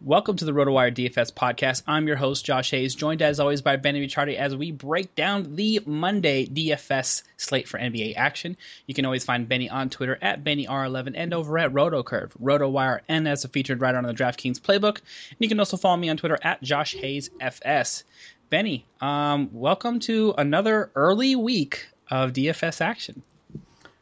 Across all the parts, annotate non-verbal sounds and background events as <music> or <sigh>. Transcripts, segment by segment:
Welcome to the RotoWire DFS podcast. I'm your host, Josh Hayes, joined as always by Benny Ricciardi as we break down the Monday DFS slate for NBA action. You can always find Benny on Twitter at BennyR11 and over at RotoCurve, RotoWire, and as a featured writer on the DraftKings playbook. And you can also follow me on Twitter at Josh Hayes FS. Benny, um, welcome to another early week of DFS action.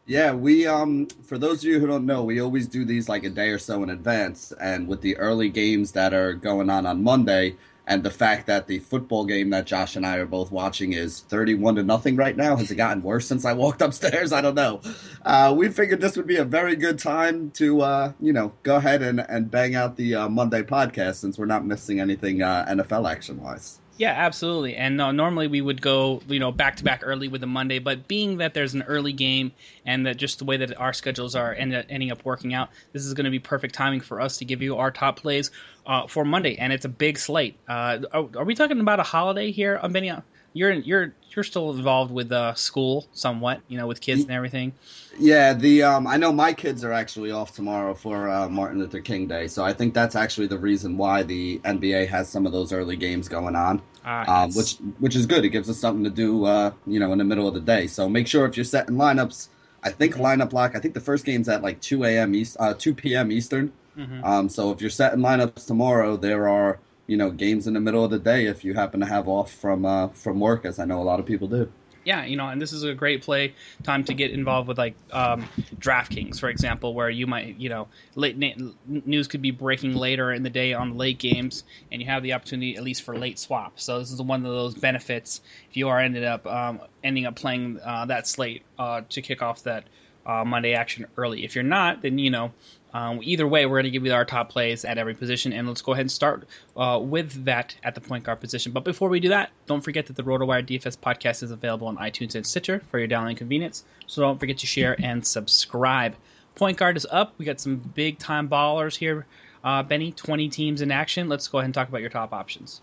Yeah, we um for those of you who don't know, we always do these like a day or so in advance and with the early games that are going on on Monday and the fact that the football game that Josh and I are both watching is 31 to nothing right now has it gotten worse since I walked <laughs> upstairs? I don't know. Uh, we figured this would be a very good time to uh, you know, go ahead and and bang out the uh, Monday podcast since we're not missing anything uh, NFL action wise. Yeah, absolutely. And uh, normally we would go, you know, back to back early with the Monday, but being that there's an early game and that just the way that our schedules are end, ending up working out, this is going to be perfect timing for us to give you our top plays uh, for Monday, and it's a big slate. Uh, are, are, we talking about a holiday here, Benny? You're you're you're still involved with uh, school somewhat, you know, with kids and everything. Yeah, the um, I know my kids are actually off tomorrow for uh, Martin Luther King Day, so I think that's actually the reason why the NBA has some of those early games going on, ah, um, which which is good. It gives us something to do, uh, you know, in the middle of the day. So make sure if you're setting lineups, I think lineup lock. I think the first game's at like two a.m. East, uh, two p.m. Eastern. Mm-hmm. Um, so if you're setting lineups tomorrow, there are you know games in the middle of the day if you happen to have off from uh, from work, as I know a lot of people do. Yeah, you know, and this is a great play time to get involved with like um, DraftKings, for example, where you might, you know, late na- news could be breaking later in the day on late games, and you have the opportunity at least for late swap. So this is one of those benefits if you are ended up um, ending up playing uh, that slate uh, to kick off that uh, Monday action early. If you're not, then you know um, either way, we're going to give you our top plays at every position, and let's go ahead and start uh, with that at the point guard position. But before we do that, don't forget that the RotoWire DFS podcast is available on iTunes and Stitcher for your downloading convenience. So don't forget to share and subscribe. Point guard is up. We got some big time ballers here. Uh, Benny, 20 teams in action. Let's go ahead and talk about your top options.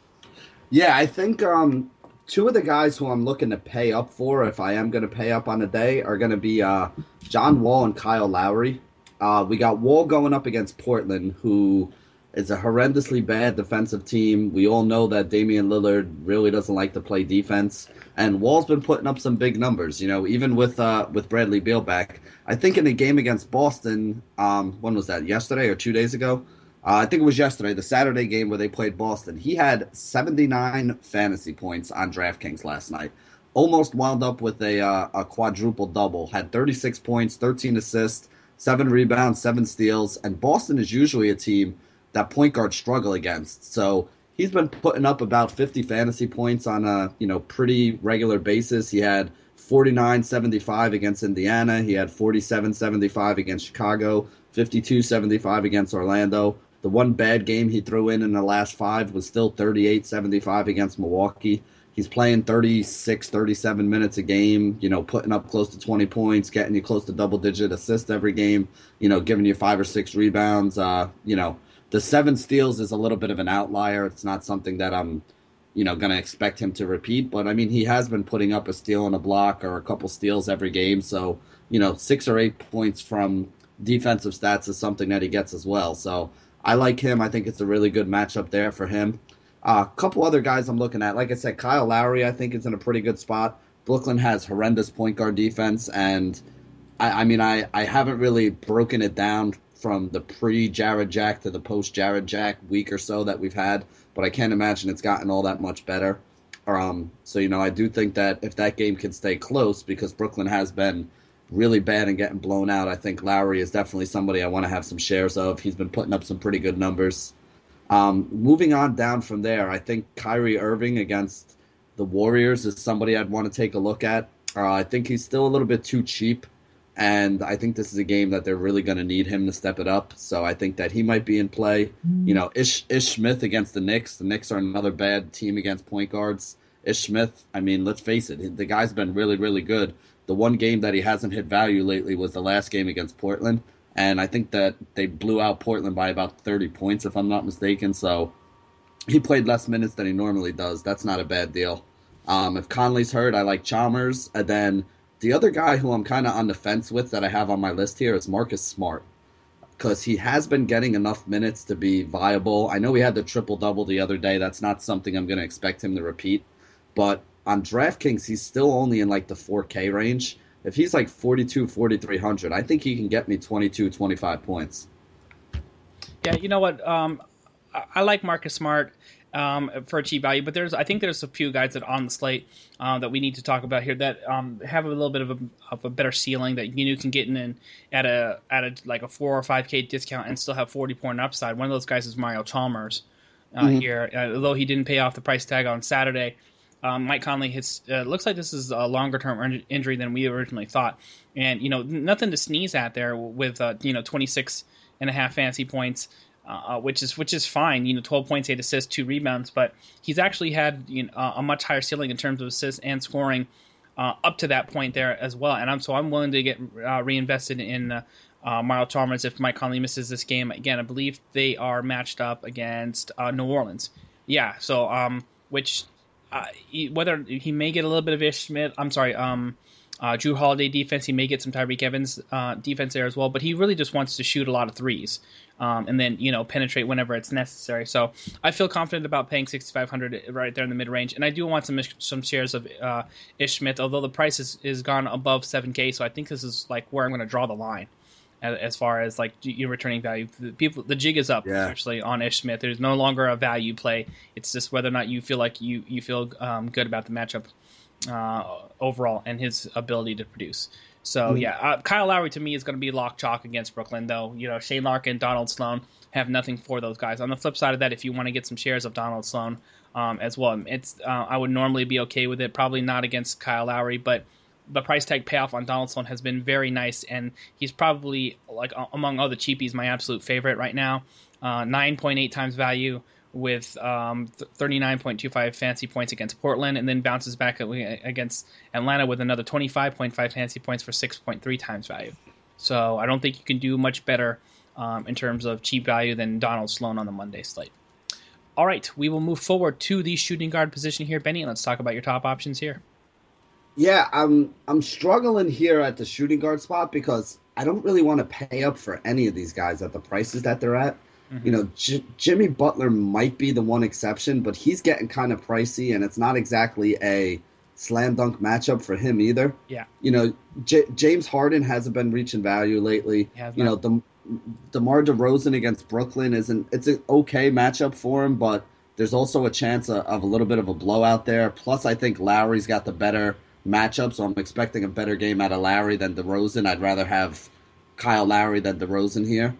Yeah, I think um, two of the guys who I'm looking to pay up for, if I am going to pay up on a day, are going to be uh, John Wall and Kyle Lowry. Uh, we got Wall going up against Portland, who is a horrendously bad defensive team. We all know that Damian Lillard really doesn't like to play defense, and Wall's been putting up some big numbers. You know, even with uh, with Bradley Beal back, I think in the game against Boston, um, when was that? Yesterday or two days ago? Uh, I think it was yesterday, the Saturday game where they played Boston. He had 79 fantasy points on DraftKings last night. Almost wound up with a uh, a quadruple double. Had 36 points, 13 assists, seven rebounds, seven steals, and Boston is usually a team that point guards struggle against. So he's been putting up about 50 fantasy points on a you know pretty regular basis. He had 49-75 against Indiana. He had 47-75 against Chicago. 52-75 against Orlando. The one bad game he threw in in the last five was still 38-75 against Milwaukee. He's playing 36, 37 minutes a game, you know, putting up close to 20 points, getting you close to double digit assists every game, you know, giving you five or six rebounds. Uh, you know, the seven steals is a little bit of an outlier. It's not something that I'm, you know, going to expect him to repeat. But I mean, he has been putting up a steal and a block or a couple steals every game. So you know, six or eight points from defensive stats is something that he gets as well. So I like him. I think it's a really good matchup there for him. A uh, couple other guys I'm looking at, like I said, Kyle Lowry I think is in a pretty good spot. Brooklyn has horrendous point guard defense, and I, I mean I, I haven't really broken it down from the pre Jarrett Jack to the post Jarrett Jack week or so that we've had, but I can't imagine it's gotten all that much better. Um, so you know, I do think that if that game can stay close, because Brooklyn has been really bad and getting blown out, I think Lowry is definitely somebody I want to have some shares of. He's been putting up some pretty good numbers. Um, moving on down from there, I think Kyrie Irving against the Warriors is somebody I'd want to take a look at. Uh, I think he's still a little bit too cheap and I think this is a game that they're really going to need him to step it up. So I think that he might be in play. Mm-hmm. You know, Ish Ish Smith against the Knicks. The Knicks are another bad team against point guards. Ish Smith, I mean, let's face it, the guy's been really, really good. The one game that he hasn't hit value lately was the last game against Portland, and I think that they blew out Portland by about 30 points, if I'm not mistaken. So he played less minutes than he normally does. That's not a bad deal. Um, if Conley's hurt, I like Chalmers, and then the other guy who I'm kind of on the fence with that I have on my list here is Marcus Smart because he has been getting enough minutes to be viable. I know he had the triple double the other day. That's not something I'm going to expect him to repeat. But on DraftKings, he's still only in like the 4K range. If he's like 42, 4,300, I think he can get me 22, 25 points. Yeah, you know what? Um, I, I like Marcus Smart um, for a cheap value. But there's, I think there's a few guys that on the slate uh, that we need to talk about here that um, have a little bit of a, of a better ceiling that you can get in at a at a like a four or five k discount and still have forty point upside. One of those guys is Mario Chalmers uh, mm-hmm. here, uh, although he didn't pay off the price tag on Saturday. Um, Mike Conley hits. Uh, looks like this is a longer term injury than we originally thought, and you know nothing to sneeze at there with uh, you know 26 and a half fantasy points uh, which is which is fine. You know, 12 points, eight assists, two rebounds, but he's actually had you know, a much higher ceiling in terms of assists and scoring uh, up to that point there as well. And I'm so I'm willing to get uh, reinvested in uh, uh Mario Chalmers if Mike Conley misses this game again. I believe they are matched up against uh, New Orleans. Yeah, so um, which uh, whether he may get a little bit of Ish Smith, I'm sorry, um, uh, Jrue Holiday defense. He may get some Tyreke Evans uh, defense there as well, but he really just wants to shoot a lot of threes um, and then you know penetrate whenever it's necessary. So I feel confident about paying 6,500 right there in the mid range, and I do want some some shares of uh, Ish Smith, although the price is, is gone above 7K. So I think this is like where I'm going to draw the line as, far as like you returning value. The people, the jig is up yeah. actually on Ish Smith. There's no longer a value play. It's just whether or not you feel like you you feel um, good about the matchup uh, overall and his ability to produce. So mm-hmm. yeah, uh, Kyle Lowry to me is going to be lock chalk against Brooklyn, though. You know, Shane Larkin, Donald Sloan have nothing for those guys. On the flip side of that, if you want to get some shares of Donald Sloan um, as well, it's uh, I would normally be okay with it. Probably not against Kyle Lowry, but the price tag payoff on Donald Sloan has been very nice, and he's probably like among all the cheapies my absolute favorite right now. Uh, 9.8 times value with um, 39.25 fancy points against Portland, and then bounces back against Atlanta with another 25.5 fancy points for 6.3 times value. So I don't think you can do much better um, in terms of cheap value than Donald Sloan on the Monday slate. All right, we will move forward to the shooting guard position here, Benny. Let's talk about your top options here. Yeah, I'm I'm struggling here at the shooting guard spot because I don't really want to pay up for any of these guys at the prices that they're at. Mm-hmm. You know, J- Jimmy Butler might be the one exception, but he's getting kind of pricey, and it's not exactly a slam dunk matchup for him either. Yeah. You know, J- James Harden hasn't been reaching value lately. You know, the DeMar DeRozan against Brooklyn isn't. It's an okay matchup for him, but there's also a chance of, of a little bit of a blowout there. Plus, I think Lowry's got the better matchup, so I'm expecting a better game out of Lowry than DeRozan. I'd rather have Kyle Lowry than DeRozan here.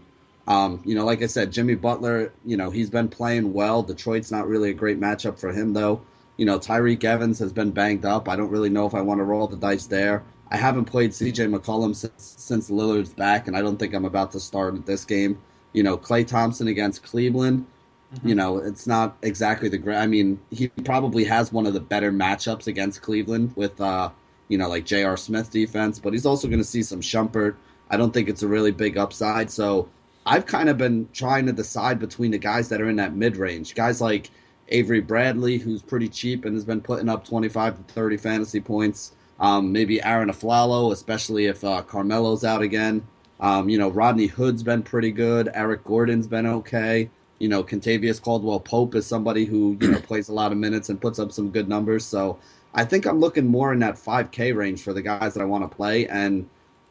Um, you know, like I said, Jimmy Butler, you know, he's been playing well. Detroit's not really a great matchup for him, though. You know, Tyreke Evans has been banged up. I don't really know if I want to roll the dice there. I haven't played CJ McCollum since, since Lillard's back, and I don't think I'm about to start this game. You know, Klay Thompson against Cleveland. Mm-hmm. You know, it's not exactly the great. I mean, he probably has one of the better matchups against Cleveland with, uh, you know, like J.R. Smith defense, but he's also going to see some Shumpert. I don't think it's a really big upside. So I've kind of been trying to decide between the guys that are in that mid range. Guys like Avery Bradley, who's pretty cheap and has been putting up 25 to 30 fantasy points. Um, maybe Arron Afflalo, especially if uh, Carmelo's out again. Um, you know, Rodney Hood's been pretty good. Eric Gordon's been okay. You know, Kentavious Caldwell Pope is somebody who you know <clears throat> plays a lot of minutes and puts up some good numbers. So I think I'm looking more in that 5K range for the guys that I want to play. And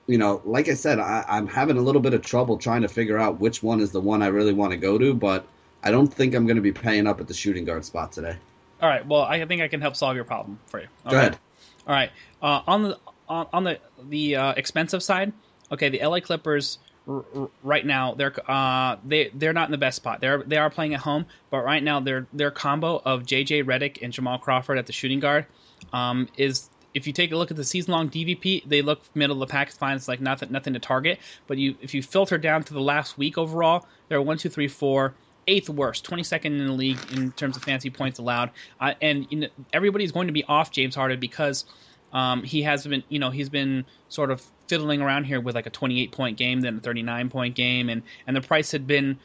you know, like I said, I, I'm having a little bit of trouble trying to figure out which one is the one I really want to go to. But I don't think I'm going to be paying up at the shooting guard spot today. All right. Well, I think I can help solve your problem for you. All go right. ahead. All right. Uh, on the on, on the the uh, expensive side, okay, the LA Clippers r- right now they're uh, they they're not in the best spot. They're they are playing at home, but right now their their combo of JJ Redick and Jamal Crawford at the shooting guard um, is if you take a look at the season long DVP, they look middle of the pack. It's fine. It's like nothing nothing to target. But you if you filter down to the last week overall, they're one two three four eighth worst, 22nd in the league in terms of fancy points allowed. Uh, and you know, everybody's going to be off James Harden because um, he has been, you know, he's been sort of fiddling around here with like a 28 point game, then a 39 point game, and and the price had been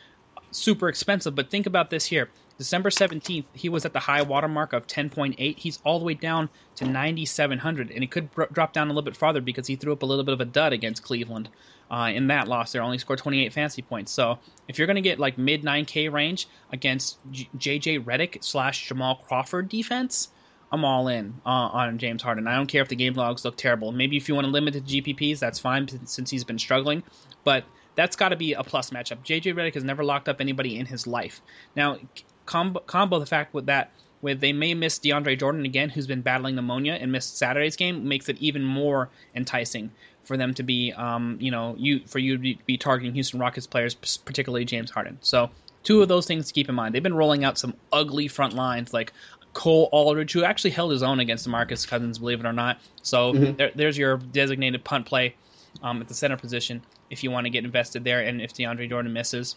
super expensive. But think about this here: December 17th, he was at the high watermark of 10.8. He's all the way down to 9,700, and he could br- drop down a little bit farther because he threw up a little bit of a dud against Cleveland uh, in that loss. There only scored 28 fantasy points. So if you're going to get like mid 9K range against J- JJ Redick slash Jamal Crawford defense, I'm all in uh, on James Harden. I don't care if the game logs look terrible. Maybe if you want to limit the GPPs, that's fine since he's been struggling. But that's got to be a plus matchup. JJ Redick has never locked up anybody in his life. Now, combo, combo the fact with that with they may miss DeAndre Jordan again, who's been battling pneumonia and missed Saturday's game, makes it even more enticing for them to be, um, you know, you for you to be targeting Houston Rockets players, particularly James Harden. So two of those things to keep in mind. They've been rolling out some ugly front lines like Cole Aldrich, who actually held his own against Marcus Cousins, believe it or not. So mm-hmm. there, there's your designated punt play um, at the center position if you want to get invested there, and if DeAndre Jordan misses.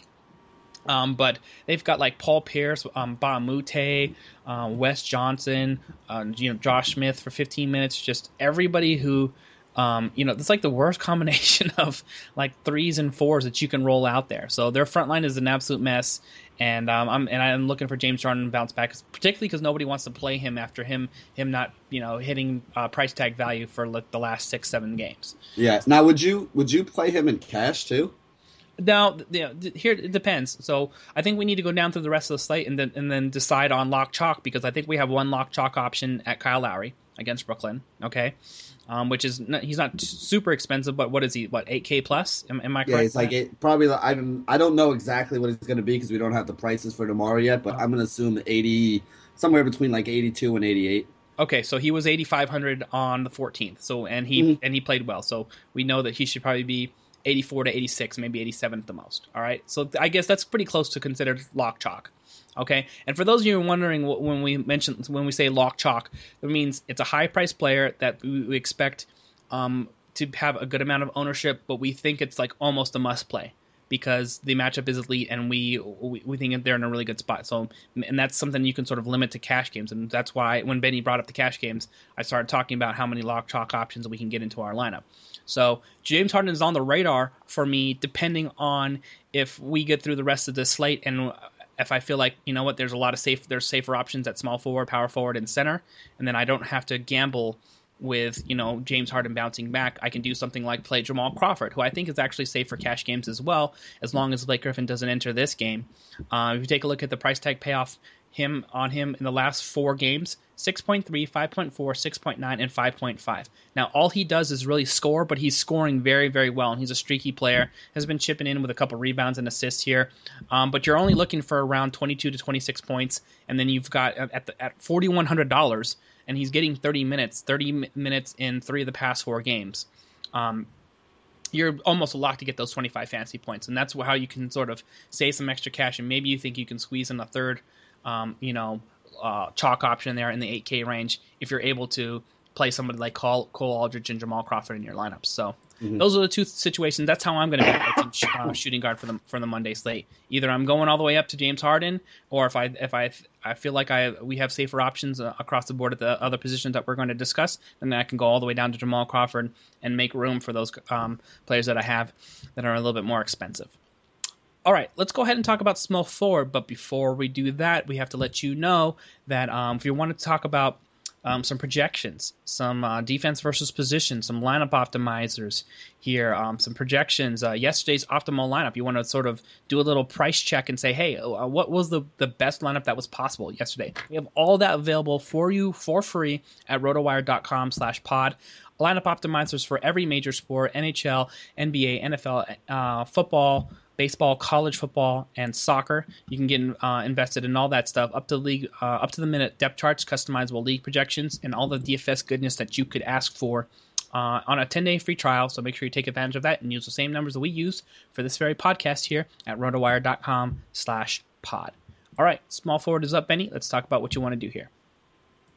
Um, but they've got like Paul Pierce, um, Mbah a Moute, uh, Wes Johnson, uh, you know Josh Smith for 15 minutes. Just everybody who, um, you know, it's like the worst <laughs> combination of like threes and fours that you can roll out there. So their front line is an absolute mess, and um, I'm and I'm looking for James Harden to bounce back, particularly because nobody wants to play him after him him not you know hitting uh, price tag value for like the last six seven games. Yeah. Now, would you would you play him in cash too? Now, you know, here it depends. So I think we need to go down through the rest of the slate and then and then decide on lock chalk because I think we have one lock chalk option at Kyle Lowry against Brooklyn. Okay, um, which is not, he's not super expensive, but what is he? What eight K plus? Am, am, I correct? Yeah, it's like it, probably. I don't I don't know exactly what it's going to be because we don't have the prices for tomorrow yet, but oh. I'm going to assume eighty somewhere between like eighty two and eighty eight. Okay, so he was 8500 on the 14th. So and he mm-hmm. and he played well. So we know that he should probably be 84 to 86, maybe 87 at the most. All right, so I guess that's pretty close to considered lock chalk. Okay, and for those of you wondering when we mention when we say lock chalk, it means it's a high price player that we expect um, to have a good amount of ownership, but we think it's like almost a must play because the matchup is elite and we, we we think they're in a really good spot. So and that's something you can sort of limit to cash games, and that's why when Benny brought up the cash games, I started talking about how many lock chalk options we can get into our lineup. So James Harden is on the radar for me, depending on if we get through the rest of the slate and if I feel like you know what, there's a lot of safe, there's safer options at small forward, power forward, and center, and then I don't have to gamble with you know James Harden bouncing back, I can do something like play Jamal Crawford, who I think is actually safe for cash games as well, as long as Blake Griffin doesn't enter this game. Uh, if you take a look at the price tag payoff him on him in the last four games 6.3 5.4 6.9 and 5.5 now all he does is really score but he's scoring very very well and he's a streaky player has been chipping in with a couple rebounds and assists here um, but you're only looking for around 22 to 26 points and then you've got at, the, at $4100 and he's getting 30 minutes 30 minutes in three of the past four games um, you're almost locked to get those 25 fantasy points and that's how you can sort of save some extra cash and maybe you think you can squeeze in a third um, you know, uh, chalk option there in the 8K range if you're able to play somebody like Cole, Cole Aldrich and Jamal Crawford in your lineups. So mm-hmm. those are the two situations. That's how I'm going to be uh, <laughs> shooting guard for the for the Monday slate. Either I'm going all the way up to James Harden, or if I if I I feel like I we have safer options uh, across the board at the other positions that we're going to discuss, then I can go all the way down to Jamal Crawford and make room for those um, players that I have that are a little bit more expensive. All right, let's go ahead and talk about small forward. But before we do that, we have to let you know that um, if you want to talk about um, some projections, some uh, defense versus position, some lineup optimizers here, um, some projections. Uh, yesterday's optimal lineup. You want to sort of do a little price check and say, hey, uh, what was the, the best lineup that was possible yesterday? We have all that available for you for free at rotowire.com slash pod lineup optimizers for every major sport NHL, NBA, NFL, uh, football, baseball, college football, and soccer. You can get uh, invested in all that stuff up to league, uh, up to the minute depth charts, customizable league projections, and all the DFS goodness that you could ask for. Uh, on a 10 day free trial, so make sure you take advantage of that and use the same numbers that we use for this very podcast here at rotowire.com slash pod. All right, small forward is up, Benny. Let's talk about what you want to do here.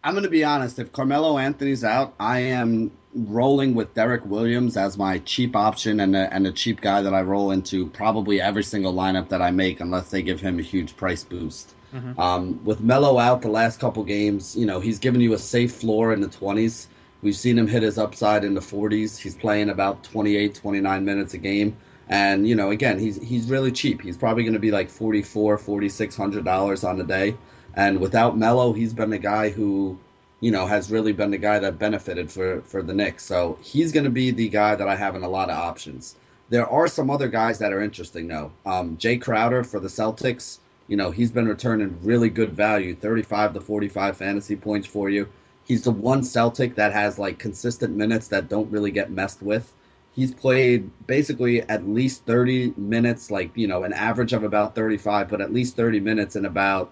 I'm going to be honest. If Carmelo Anthony's out, I am rolling with Derrick Williams as my cheap option and a, and a cheap guy that I roll into probably every single lineup that I make, unless they give him a huge price boost. Mm-hmm. Um, with Melo out the last couple games, you know he's given you a safe floor in the 20s. We've seen him hit his upside in the 40s. He's playing about 28, 29 minutes a game. And, you know, again, he's he's really cheap. He's probably going to be like 44, 4600 dollars on the day. And without Melo, he's been the guy who, you know, has really been the guy that benefited for, for the Knicks. So he's going to be the guy that I have in a lot of options. There are some other guys that are interesting, though. Um, Jae Crowder for the Celtics, you know, he's been returning really good value 35 to 45 fantasy points for you. He's the one Celtic that has like consistent minutes that don't really get messed with. He's played basically at least 30 minutes, like, you know, an average of about 35, but at least 30 minutes in about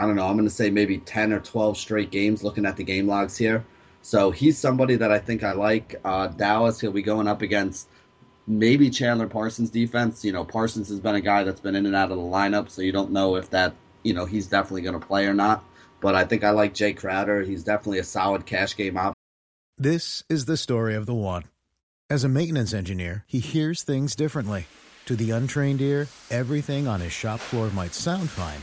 I don't know, I'm going to say maybe 10 or 12 straight games looking at the game logs here. So he's somebody that I think I like. Uh, Dallas, he'll be going up against maybe Chandler Parsons' defense. You know, Parsons has been a guy that's been in and out of the lineup, so you don't know if that, you know, he's definitely going to play or not. But I think I like Jae Crowder. He's definitely a solid cash game option. This is the story of the one. As a maintenance engineer, he hears things differently. To the untrained ear, everything on his shop floor might sound fine